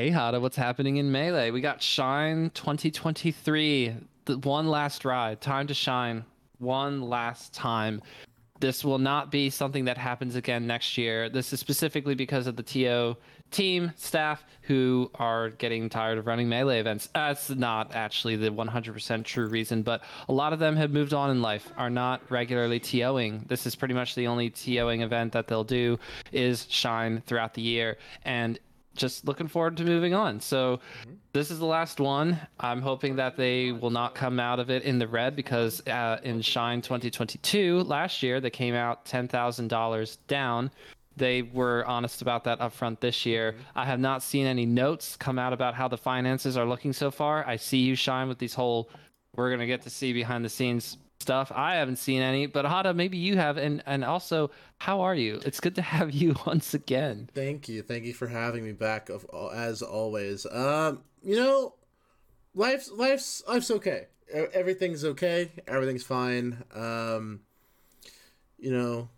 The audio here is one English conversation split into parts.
Hey Hada, what's happening in Melee? We got Shine 2023, the one last ride. Time to shine. One last time. This will not be something that happens again next year. This is specifically because of the TO team staff who are getting tired of running melee events. That's not actually the 100% true reason, but a lot of them have moved on in life, are not regularly TOing. This is pretty much the only TOing event that they'll do is shine throughout the year. And just looking forward to moving on. So mm-hmm. this is the last one. I'm hoping that they will not come out of it in the red because uh, in Shine 2022 last year they came out ten thousand dollars down. They were honest about that upfront this year. Mm-hmm. I have not seen any notes come out about how the finances are looking so far. I see you shine with these whole. We're gonna get to see behind the scenes stuff. I haven't seen any, but Hada, maybe you have. And and also, how are you? It's good to have you once again. Thank you, thank you for having me back. Of as always, um, you know, life's life's life's okay. Everything's okay. Everything's fine. Um, you know,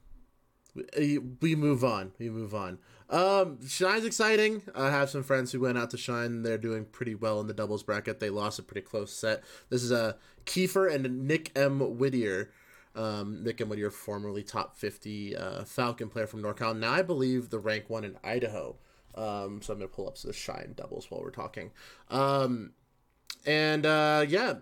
we, we move on. We move on. Um, Shine's exciting. I have some friends who went out to Shine. They're doing pretty well in the doubles bracket. They lost a pretty close set. This is a uh, Kiefer and Nick M. Whittier. Um, Nick M. Whittier, formerly top 50 uh, Falcon player from NorCal. Now I believe the rank one in Idaho. Um, so I'm going to pull up the Shine doubles while we're talking. Um, and uh, yeah,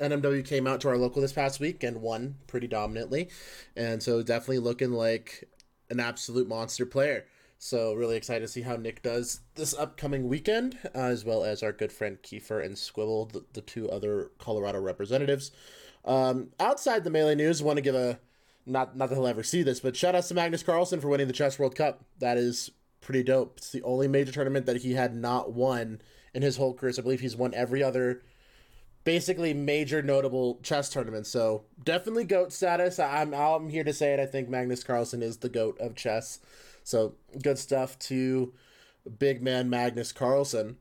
NMW came out to our local this past week and won pretty dominantly. And so definitely looking like an absolute monster player. So really excited to see how Nick does this upcoming weekend, uh, as well as our good friend Kiefer and Squibble, the, the two other Colorado representatives. Um, outside the melee news, want to give a not not that he'll ever see this, but shout out to Magnus Carlsen for winning the Chess World Cup. That is pretty dope. It's the only major tournament that he had not won in his whole career. So I believe he's won every other basically major notable chess tournament. So definitely goat status. I'm I'm here to say it. I think Magnus Carlsen is the goat of chess. So good stuff to big man Magnus Carlsen.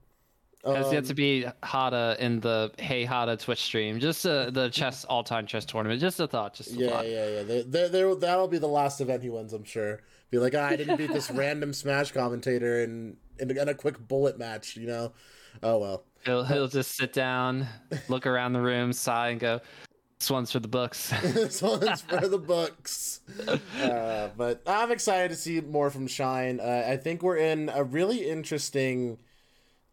Has um, yet to um, be Hada in the Hey Hada Twitch stream. Just uh, the chess all time chess tournament. Just a thought. Just a yeah, thought. yeah, yeah. They, they, that'll be the last event he wins. I'm sure. Be like, oh, I didn't beat this random Smash commentator in, in in a quick bullet match. You know. Oh well. He'll he'll just sit down, look around the room, sigh, and go, this one's for the books. this one's for the books. Uh, but I'm excited to see more from Shine. Uh, I think we're in a really interesting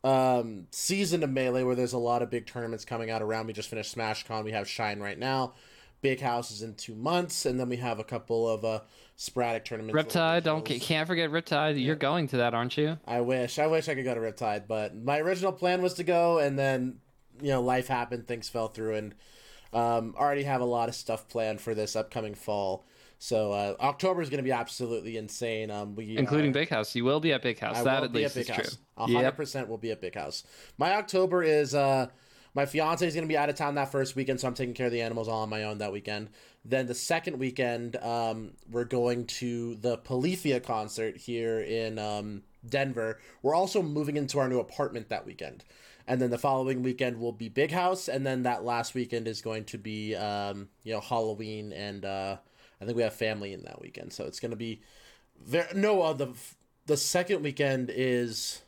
um, season of Melee where there's a lot of big tournaments coming out around. We just finished SmashCon. We have Shine right now. Big House is in two months, and then we have a couple of uh, sporadic tournaments. Riptide, don't can't forget Riptide. Yeah. You're going to that, aren't you? I wish. I wish I could go to Riptide, but my original plan was to go, and then you know life happened, things fell through, and um, already have a lot of stuff planned for this upcoming fall. So uh, October is going to be absolutely insane. Um, we including Big House. You will be at Big House. I that at least is House. true. hundred percent will be at Big House. My October is uh, my fiance is going to be out of town that first weekend, so I'm taking care of the animals all on my own that weekend. Then the second weekend, um, we're going to the Polyphia concert here in um, Denver. We're also moving into our new apartment that weekend and then the following weekend will be Big House, and then that last weekend is going to be um, you know Halloween, and uh, I think we have family in that weekend, so it's going to be there. No, uh, the the second weekend is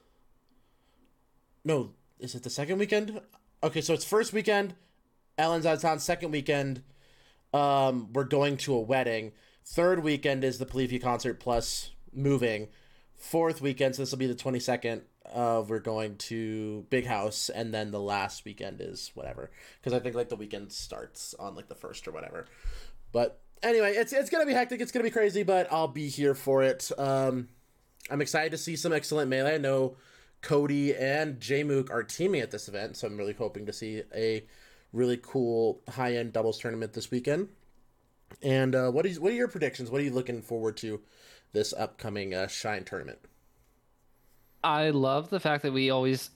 no, is it the second weekend? Okay, so it's first weekend. Ellen's out of town. Second weekend, um, we're going to a wedding. Third weekend is the Polyphia concert plus moving. Fourth weekend, so this will be the twenty second uh, we're going to Big House, and then the last weekend is whatever. Because I think like the weekend starts on like the first or whatever. But anyway, it's it's gonna be hectic. It's gonna be crazy, but I'll be here for it. Um, I'm excited to see some excellent melee. I know Cody and Jmook are teaming at this event, so I'm really hoping to see a really cool high end doubles tournament this weekend. And uh, what is what are your predictions? What are you looking forward to this upcoming uh, Shine tournament? I love the fact that we always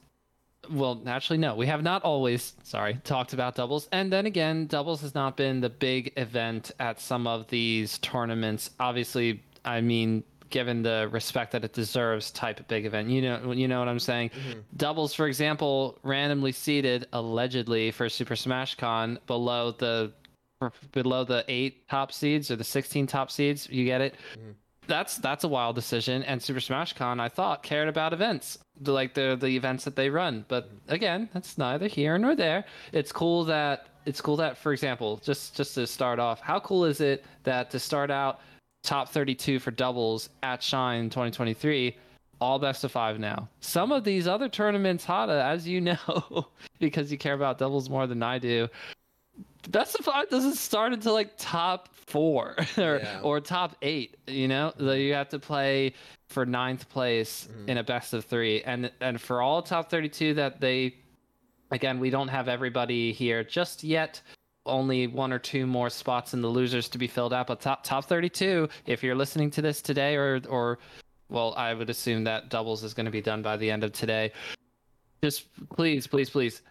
well, actually, no, we have not always, sorry, talked about doubles. And then again, doubles has not been the big event at some of these tournaments. Obviously, I mean, given the respect that it deserves, type of big event. You know, you know what I'm saying. Mm-hmm. Doubles, for example, randomly seated allegedly for Super Smash Con below the below the eight top seeds or the 16 top seeds. You get it. Mm-hmm that's that's a wild decision. And Super Smash Con, I thought, cared about events, like the the events that they run. But again, that's neither here nor there. It's cool that it's cool that, for example, just just to start off, how cool is it that to start out top 32 for doubles at Shine 2023? All best of five now. Some of these other tournaments, Hada, as you know, because you care about doubles more than I do, best of five doesn't start until like top four or, Yeah. or top eight you know? That you have to play for ninth place Mhm. in a best of three. And and for all top 32 that they again we don't have everybody here just yet. Only one or two more spots in the losers to be filled out. But top top 32 if you're listening to this today or or well i would assume that doubles is going to be done by the end of today. Just please please please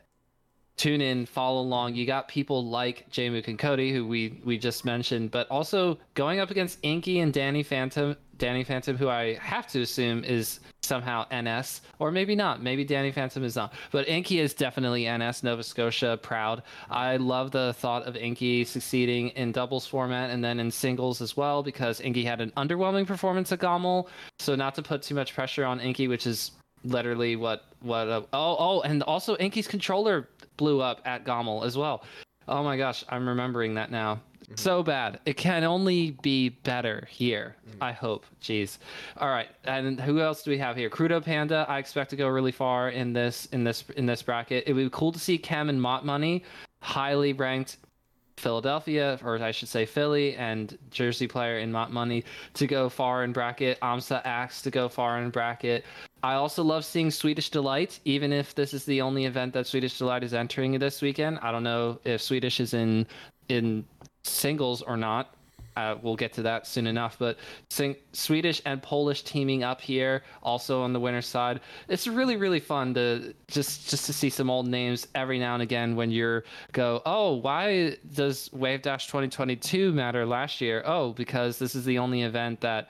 tune in, follow along. You got people like Mook and Cody, who we we just mentioned, but also going up against Inky and Danny Phantom. Danny Phantom, who I have to assume is somehow NS, or maybe not. Maybe Danny Phantom is not, but Inky is definitely NS Nova Scotia proud. I love the thought of Inky succeeding in doubles format and then in singles as well, because Inky had an underwhelming performance at GOML. So not to put too much pressure on Inky, which is literally what what uh, oh oh and also Inky's controller blew up at GOML as well. Oh my gosh, I'm remembering that now. So bad. It can only be better here. I hope. Jeez. All right. And who else do we have here? Krudo Panda. I expect to go really far in this in this in this bracket. It would be cool to see Chem and Mott Money, highly ranked Philadelphia, or I should say Philly, and Jersey player in Mott Money to go far in bracket. Amsa Axe to go far in bracket. I also love seeing Swedish Delight, even if this is the only event that Swedish Delight is entering this weekend. I don't know if Swedish is in in singles or not. Uh, we'll get to that soon enough. But sing- Swedish and Polish teaming up here, also on the winner's side. It's really really fun to just just to see some old names every now and again when you're go, oh, why does Wave Dash 2022 matter last year? Oh, because this is the only event that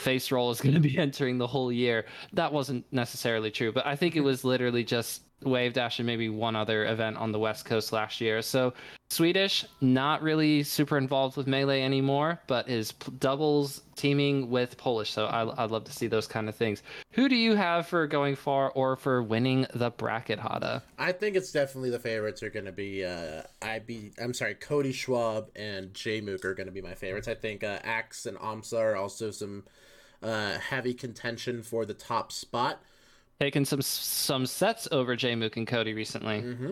face roll is going to be entering the whole year. That wasn't necessarily true, but I think it was literally just Wave Dash and maybe one other event on the West Coast last year. So Swedish, not really super involved with Melee anymore, but is p- doubles teaming with Polish. So I, I'd love to see those kind of things. Who do you have for going far or for winning the bracket, Hada? I think it's definitely the favorites are going to be uh IB I'm sorry, Cody Schwab and J Mook are going to be my favorites. I think uh, Axe and Amsa are also some uh heavy contention for the top spot. Taking some some sets over J Mook and Cody recently. Mm-hmm.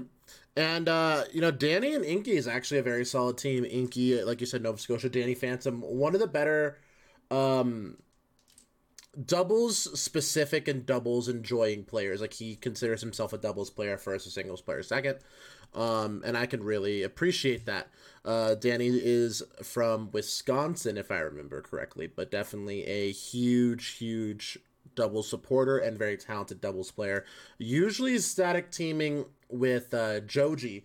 And uh, you know, Danny and Inky is actually a very solid team. Inky, like you said, Nova Scotia. Danny Phantom, one of the better um, doubles specific and doubles enjoying players. Like he considers himself a doubles player first, a singles player second. Um, and I can really appreciate that. Uh, Danny is from Wisconsin, if I remember correctly, but definitely a huge, huge doubles supporter and very talented doubles player. Usually static teaming with uh, Joji,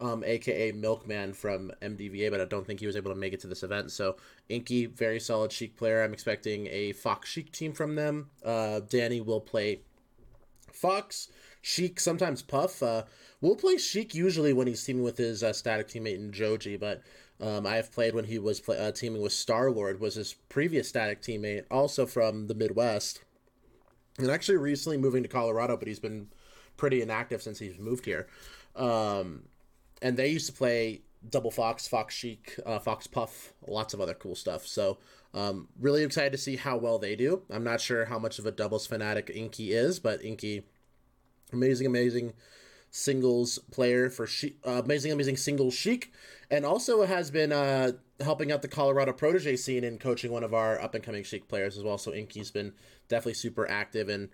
um, aka Milkman from MDVA, but I don't think he was able to make it to this event. So Inky, very solid Sheik player. I'm expecting a Fox Sheik team from them. Uh, Danny will play Fox, Sheik, sometimes Puff. Uh, we'll play Sheik usually when he's teaming with his uh, static teammate in Joji, but um, I have played when he was play- uh, teaming with Star Lord, was his previous static teammate, also from the Midwest, and actually recently moving to Colorado, but he's been pretty inactive since he's moved here. Um, and they used to play Double Fox, Fox Sheik, uh, Fox Puff, lots of other cool stuff. So, um, really excited to see how well they do. I'm not sure how much of a doubles fanatic Inky is, but Inky, amazing, amazing singles player for she- uh, amazing, amazing singles Sheik, and also has been uh, helping out the Colorado protege scene and coaching one of our up and coming Sheik players as well. So Inky's been definitely super active and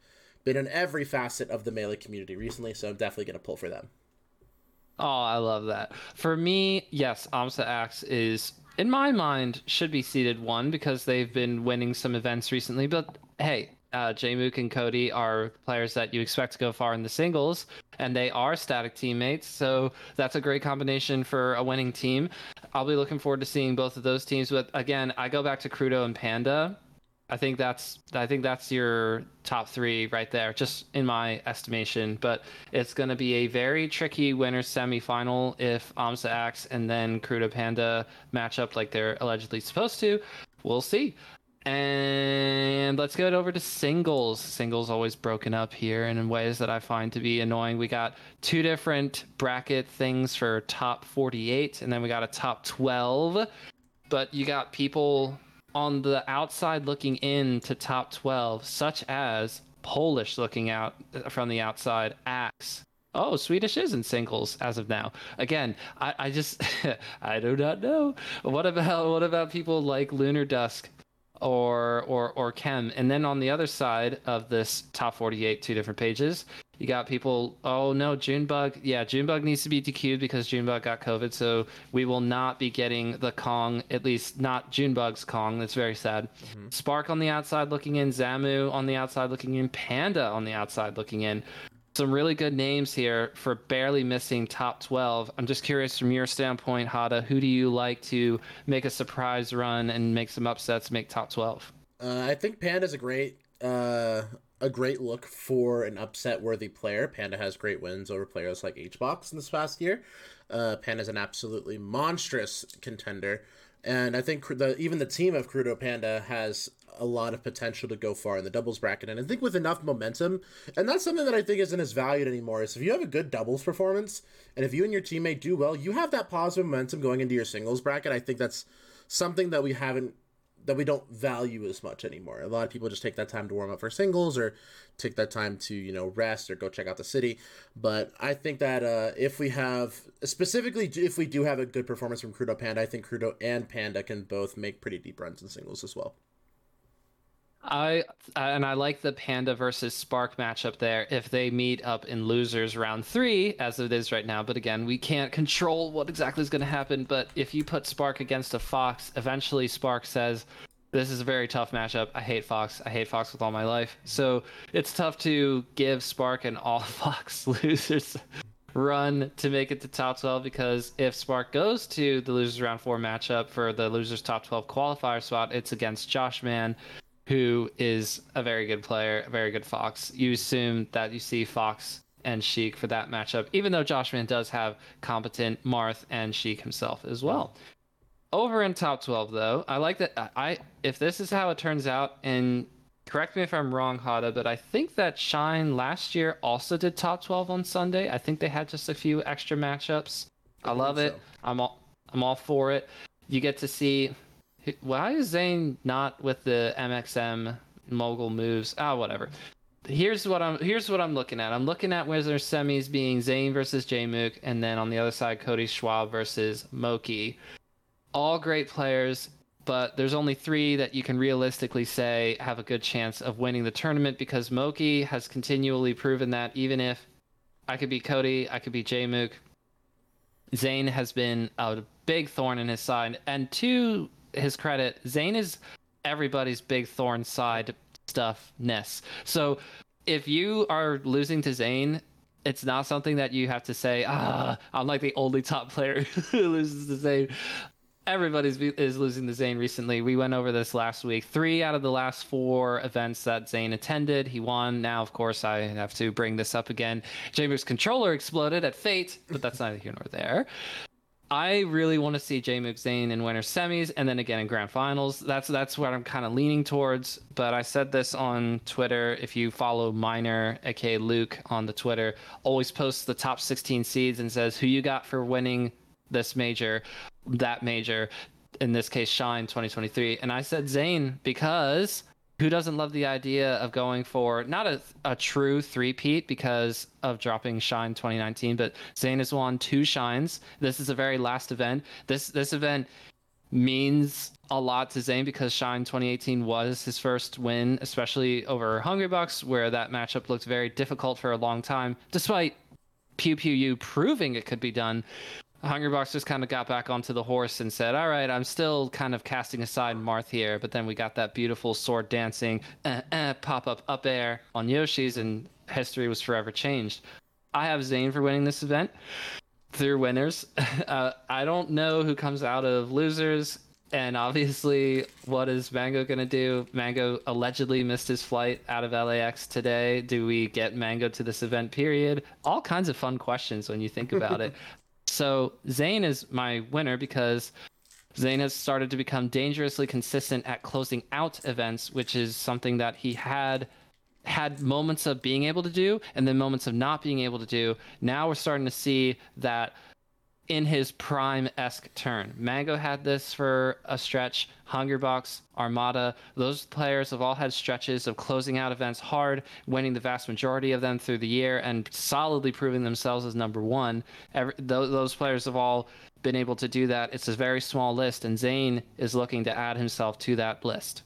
been in every facet of the melee community recently. So I'm definitely gonna pull for them. Oh, I love that. For me, yes, Amsa Axe is, in my mind, should be seated one because they've been winning some events recently. But hey, uh, Mook and Cody are players that you expect to go far in the singles, and they are static teammates. So that's a great combination for a winning team. I'll be looking forward to seeing both of those teams. But again, I go back to Krudo and Panda. I think that's I think that's your top three right there, just in my estimation. But it's going to be a very tricky winner semifinal if Amsa Axe and then Krudo Panda match up like they're allegedly supposed to. We'll see. And let's get over to singles. Singles always broken up here and in ways that I find to be annoying. We got two different bracket things for top 48, and then we got a top 12. But you got people on the outside looking in to top 12, such as Polish looking out uh, from the outside, Axe. Oh, Swedish is in singles as of now. Again, I, I just I do not know. What about what about people like Lunar Dusk or or or Chem? And then on the other side of this top 48, two different pages, you got people. Oh no, Junebug. Yeah, Junebug needs to be DQ'd because Junebug got COVID. So we will not be getting the Kong. At least not Junebug's Kong. That's very sad. Mm-hmm. Spark on the outside looking in. Zamu on the outside looking in. Panda on the outside looking in some really good names here for barely missing top 12. I'm just curious from your standpoint, Hada, who do you like to make a surprise run and make some upsets, make top 12? Uh, I think Panda's a great uh, a great look for an upset worthy player. Panda has great wins over players like HBox in this past year. Uh, Panda's an absolutely monstrous contender. And I think the, even the team of Krudo Panda has a lot of potential to go far in the doubles bracket. And I think with enough momentum, and that's something that I think isn't as valued anymore, is if you have a good doubles performance, and if you and your teammate do well, you have that positive momentum going into your singles bracket. I think that's something that we haven't that we don't value as much anymore. A lot of people just take that time to warm up for singles or take that time to, you know, rest or go check out the city. But I think that uh, if we have, specifically if we do have a good performance from Krudo Panda, I think Krudo and Panda can both make pretty deep runs in singles as well. I uh, and I like the Panda versus Spark matchup there. If they meet up in losers round three, as it is right now, but again, we can't control what exactly is going to happen. But if you put Spark against a Fox, eventually Spark says, "This is a very tough matchup. I hate Fox. I hate Fox with all my life." So it's tough to give Spark an all Fox losers run to make it to top 12 because if Spark goes to the losers round four matchup for the losers top 12 qualifier spot, it's against Josh Man who is a very good player, a very good Fox. You assume that you see Fox and Sheik for that matchup, even though Josh Man does have competent Marth and Sheik himself as well. Over in top 12, though, I like that. Uh, I if this is how it turns out, and correct me if I'm wrong, Hada, but I think that Shine last year also did top 12 on Sunday. I think they had just a few extra matchups. I, I love it. So. I'm all I'm all for it. You get to see why is Zain not with the MXM mogul moves? Ah, oh, whatever. Here's what I'm here's what I'm looking at. I'm looking at where there's semis being Zain versus J Mook, and then on the other side Cody Schwab versus Moky. All great players, but there's only three that you can realistically say have a good chance of winning the tournament because Moky has continually proven that even if I could be Cody, I could be J Mook, Zain has been a big thorn in his side, and two his credit, Zain is everybody's big thorn side stuffness. So if you are losing to Zain, it's not something that you have to say, ah, I'm like the only top player who loses to Zain. Everybody's is losing to Zain recently. We went over this last week. Three out of the last four events that Zain attended, he won. Now, of course, I have to bring this up again. Jamer's controller exploded at Fate, but that's neither here nor there. I really want to see Jmook Zain in winter semis and then again in grand finals. That's that's what I'm kind of leaning towards. But I said this on Twitter. If you follow Miner, aka Luke, on the Twitter, always posts the top 16 seeds and says who you got for winning this major, that major. In this case, Shine 2023. And I said Zain because who doesn't love the idea of going for not a, a true three-peat because of dropping Shine 2019, but Zain has won two Shines. This is a very last event. This this event means a lot to Zain because Shine 2018 was his first win, especially over Hungrybox, where that matchup looked very difficult for a long time, despite Pew Pew proving it could be done. Hungrybox just kind of got back onto the horse and said, "All right, I'm still kind of casting aside Marth here." But then we got that beautiful sword dancing uh, uh, pop up up air on Yoshi's, and history was forever changed. I have Zain for winning this event through winners. Uh, I don't know who comes out of losers, and obviously, what is Mango gonna do? Mango allegedly missed his flight out of LAX today. Do we get Mango to this event? Period. All kinds of fun questions when you think about it. So Zain is my winner because Zain has started to become dangerously consistent at closing out events, which is something that he had had moments of being able to do and then moments of not being able to do. Now we're starting to see that in his prime esque turn. Mango had this for a stretch. Hungrybox, Armada, those players have all had stretches of closing out events hard, winning the vast majority of them through the year, and solidly proving themselves as number one. Every, those, those players have all been able to do that. It's a very small list, and Zain is looking to add himself to that list.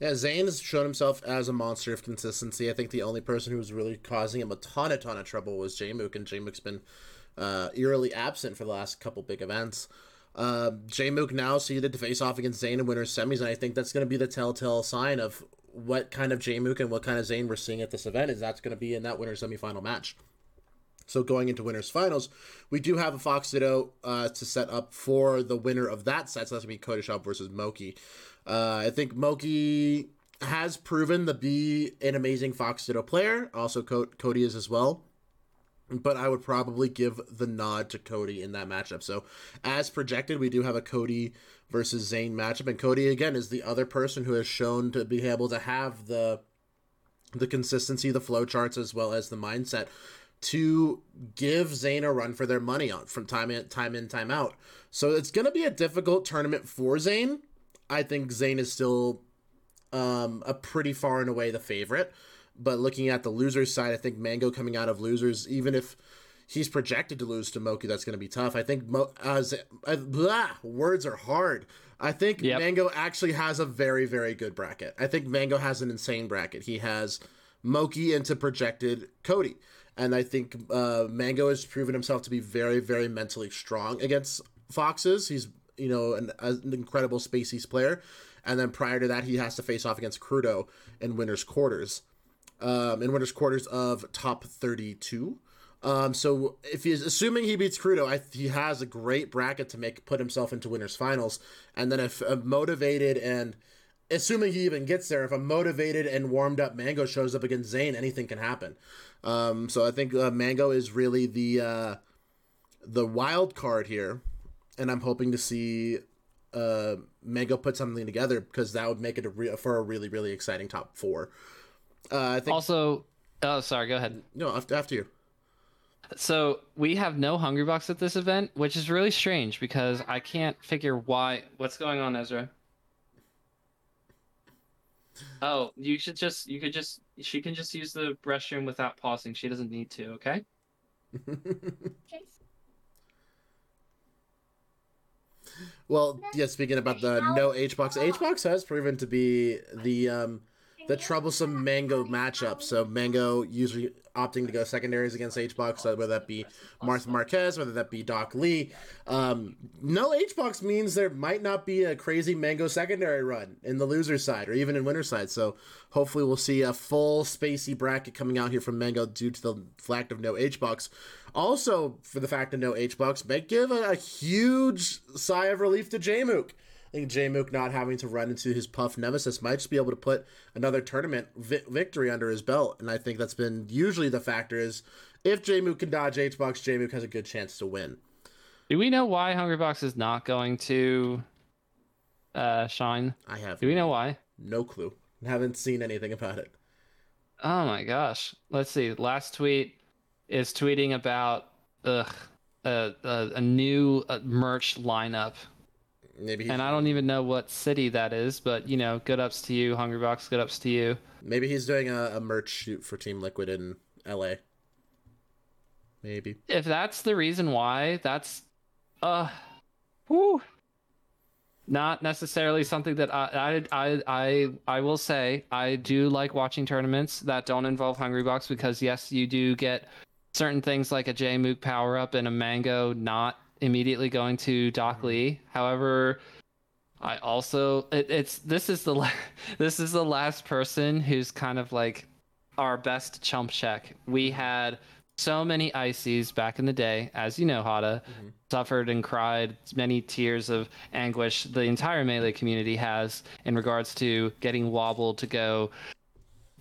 Yeah, Zain has shown himself as a monster of consistency. I think the only person who was really causing him a ton, a ton of trouble was Jmook, and Jmook's been uh, eerily absent for the last couple big events. Uh, Mook now seeded to face off against Zain in winners semis, and I think that's going to be the telltale sign of what kind of Jay Mook and what kind of Zain we're seeing at this event. Is that's going to be in that winner semifinal match. So going into winners finals, we do have a Fox Ditto uh, to set up for the winner of that set. So that's gonna be Cody Schwab versus Moky. Uh, I think Moky has proven to be an amazing Fox Ditto player. Also, Cody is as well but I would probably give the nod to Cody in that matchup. So, as projected, we do have a Cody versus Zain matchup, and Cody again is the other person who has shown to be able to have the the consistency, the flow charts, as well as the mindset to give Zain a run for their money on from time in time in time out. So it's going to be a difficult tournament for Zain. I think Zain is still um, a pretty far and away the favorite. But looking at the losers side, I think Mango coming out of losers, even if he's projected to lose to Moky, that's going to be tough. I think Mo- as uh, blah, words are hard. I think yep. Mango actually has a very very good bracket. I think Mango has an insane bracket. He has Moky into projected Cody, and I think uh, Mango has proven himself to be very very mentally strong against Foxes. He's you know an, an incredible Spacey's player, and then prior to that he has to face off against Krudo in winners quarters um, in winners quarters of top 32. Um, so if he's assuming he beats Krudo, I, he has a great bracket to make put himself into winners finals. And then if a motivated and assuming he even gets there, if a motivated and warmed up Mango shows up against Zain, anything can happen. Um, so I think uh, Mango is really the uh, the wild card here, and I'm hoping to see uh, Mango put something together because that would make it a re- for a really really exciting top four. Uh, I think also. Oh, sorry. Go ahead. No, after, after you. So we have no Hungrybox at this event, which is really strange because I can't figure why. What's going on, Ezra? Oh, you should just. You could just. She can just use the restroom without pausing. She doesn't need to. Okay. well, yeah. Speaking about the no H box, H box has proven to be the um, the troublesome Mango matchup. So Mango usually opting to go secondaries against HBox, whether that be Martha Marquez, whether that be Doc Lee. Um, no HBox means there might not be a crazy Mango secondary run in the loser side or even in winner side. So hopefully we'll see a full spacey bracket coming out here from Mango due to the fact of no HBox. Also, for the fact of no HBox, may give a, a huge sigh of relief to Jmook. I think Jay Mook not having to run into his puff nemesis might just be able to put another tournament vi- victory under his belt. And I think that's been usually the factor is if Jay Mook can dodge HBox, Mook has a good chance to win. Do we know why Hungrybox is not going to uh, shine? I have. Do we know why? No clue. Haven't seen anything about it. Oh my gosh. Let's see. Last tweet is tweeting about ugh, a, a, a new uh, merch lineup Maybe. and I don't even know what city that is, but you know, good ups to you, Hungrybox. Good ups to you. Maybe he's doing a, a merch shoot for Team Liquid in L.A. Maybe. If that's the reason why, that's, uh, whoo, not necessarily something that I, I, I, I, I will say I do like watching tournaments that don't involve Hungrybox because yes, you do get certain things like a J Mook power up and a Mango not immediately going to Doc mm-hmm. Lee. However, I also it, it's this is the this is the last person who's kind of like our best chump check. We had so many ices back in the day, as you know, Hada mm-hmm. suffered and cried many tears of anguish. The entire melee community has in regards to getting wobbled to go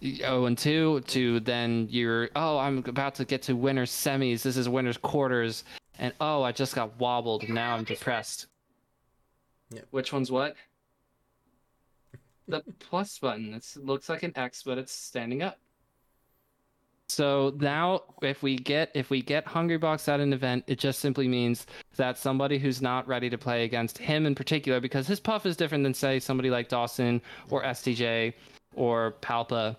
0 and 2 to then you're oh I'm about to get to winners semis. This is winners quarters and oh, I just got wobbled and now I'm depressed. Yep. Which one's what? The plus button. It looks like an X, but it's standing up. So now, if we get if we get Hungrybox at an event, it just simply means that somebody who's not ready to play against him in particular, because his puff is different than say somebody like Dawson or STJ or Palpa.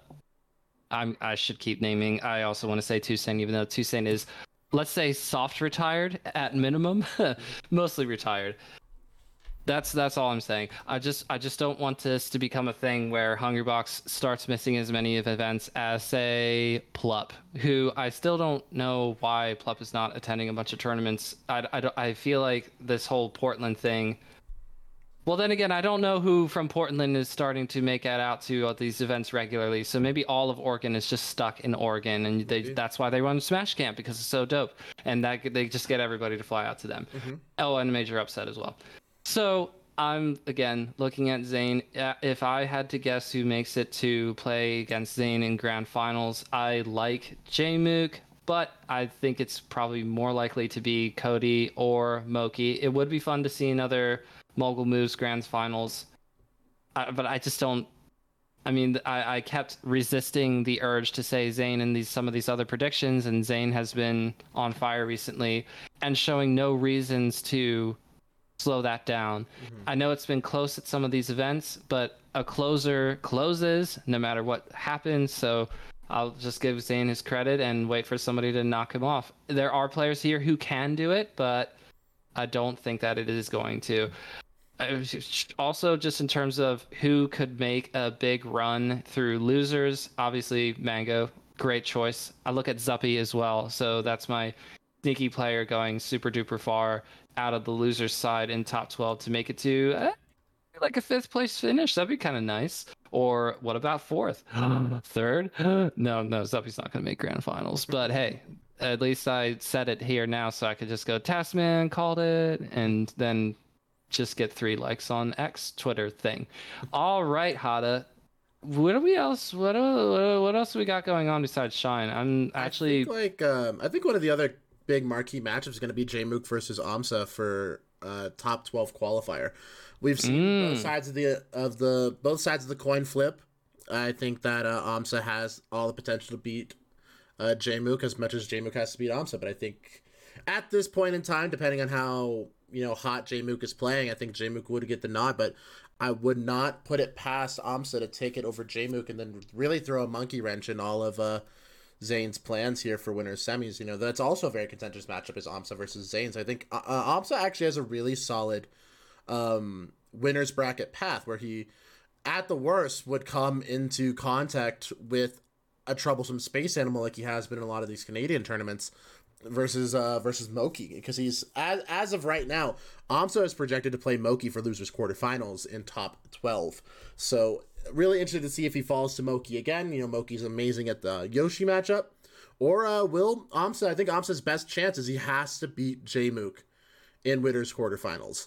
I'm I should keep naming. I also want to say 2Saint, even though 2Saint is, let's say, soft retired at minimum, mostly retired that's that's all I'm saying. I just I just don't want this to become a thing where Hungrybox starts missing as many of events as say Plup, who I still don't know why Plup is not attending a bunch of tournaments. I, I, I feel like this whole Portland thing. Well, then again, I don't know who from Portland is starting to make that out to all these events regularly. So maybe all of Oregon is just stuck in Oregon, and they, that's why they run Smash Camp because it's so dope, and that they just get everybody to fly out to them. Mm-hmm. Oh, and a major upset as well. So I'm again looking at Zain. If I had to guess who makes it to play against Zain in grand finals, I like Jmook, but I think it's probably more likely to be Cody or Moky. It would be fun to see another Mogul Moves grand finals, uh, but I just don't. I mean, I, I kept resisting the urge to say Zain in these some of these other predictions, and Zain has been on fire recently and showing no reasons to slow that down. Mm-hmm. I know it's been close at some of these events, but a closer closes no matter what happens. So I'll just give Zain his credit and wait for somebody to knock him off. There are players here who can do it, but I don't think that it is going to. Also, just in terms of who could make a big run through losers, obviously Mango, great choice. I look at Zuppy as well, so that's my sneaky player going super duper far out of the loser's side in top 12 to make it to eh, like a fifth place finish. That'd be kind of nice. Or what about fourth? Third? no, no, Zuppy's not going to make grand finals. But hey, at least I said it here now so I could just go Tasman called it and then just get three likes on X Twitter thing. All right, Hada. What do we else? What what else we got going on besides Shine? I'm actually I like um, I think one of the other big marquee matchups is going to be Jmook versus Amsa for uh, top 12 qualifier. We've seen mm. both sides of the of the both sides of the coin flip. I think that uh, Amsa has all the potential to beat uh, Jmook as much as Jmook has to beat Amsa. But I think at this point in time, depending on how you know hot Jmook is playing, I think Jmook would get the nod. But I would not put it past Amsa to take it over Jmook and then really throw a monkey wrench in all of uh, Zain's plans here for winners semis. You know, that's also a very contentious matchup is Amsa versus Zain's. I think uh, uh, Amsa actually has a really solid um, winners bracket path where he, at the worst, would come into contact with a troublesome space animal like he has been in a lot of these Canadian tournaments versus uh versus Moky because he's as as of right now, Amsa is projected to play Moky for losers quarterfinals in top twelve. So really interested to see if he falls to Moky again. You know, Moky's amazing at the Yoshi matchup. Or uh, will Amsa, I think Amsa's best chance is he has to beat J Mook in winners quarterfinals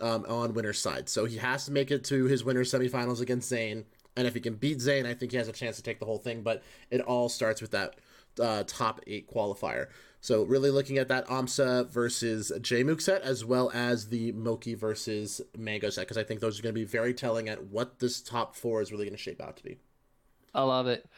um, on winner's side. So he has to make it to his winners semifinals against Zain. And if he can beat Zain, I think he has a chance to take the whole thing. But it all starts with that uh, top eight qualifier. So really looking at that Amsa versus Jmook set as well as the Moky versus Mango set because I think those are going to be very telling at what this top four is really going to shape out to be. I love it.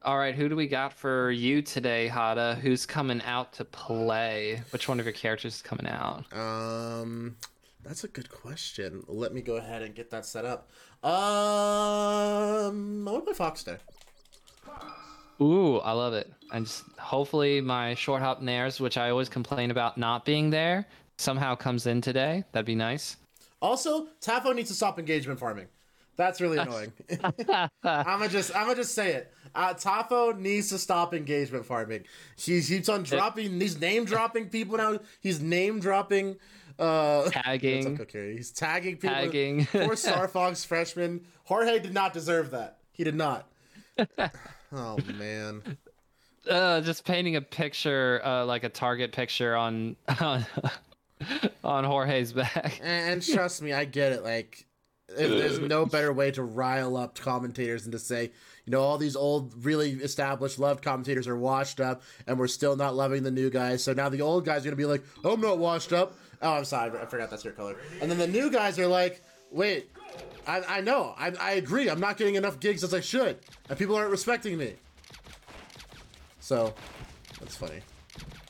All right, who do we got for you today, Hada? Who's coming out to play? Which one of your characters is coming out? Um, that's a good question. Let me go ahead and get that set up. Um, I want to play Fox today. Ooh, I love it. And just hopefully my short hop nairs, which I always complain about not being there, somehow comes in today. That'd be nice. Also, Tafo needs to stop engagement farming. That's really annoying. I'm gonna just I'm gonna just say it. Uh, Tafo needs to stop engagement farming. He keeps on dropping. He's name dropping people now. He's name dropping. Uh, tagging. Okay, he's tagging people. Tagging. Poor Star Fox freshman. Jorge did not deserve that. He did not. Oh man. Uh, just painting a picture, uh, like a target picture on on, on Jorge's back. And, and, trust me, I get it. Like, there's no better way to rile up commentators than to say, you know, all these old, really established, loved commentators are washed up, and we're still not loving the new guys. So now the old guys are gonna be like, oh, I'm not washed up. Oh, I'm sorry, I forgot that's your color. And then the new guys are like, Wait, I, I know. I, I agree. I'm not getting enough gigs as I should. And people aren't respecting me. So, that's funny.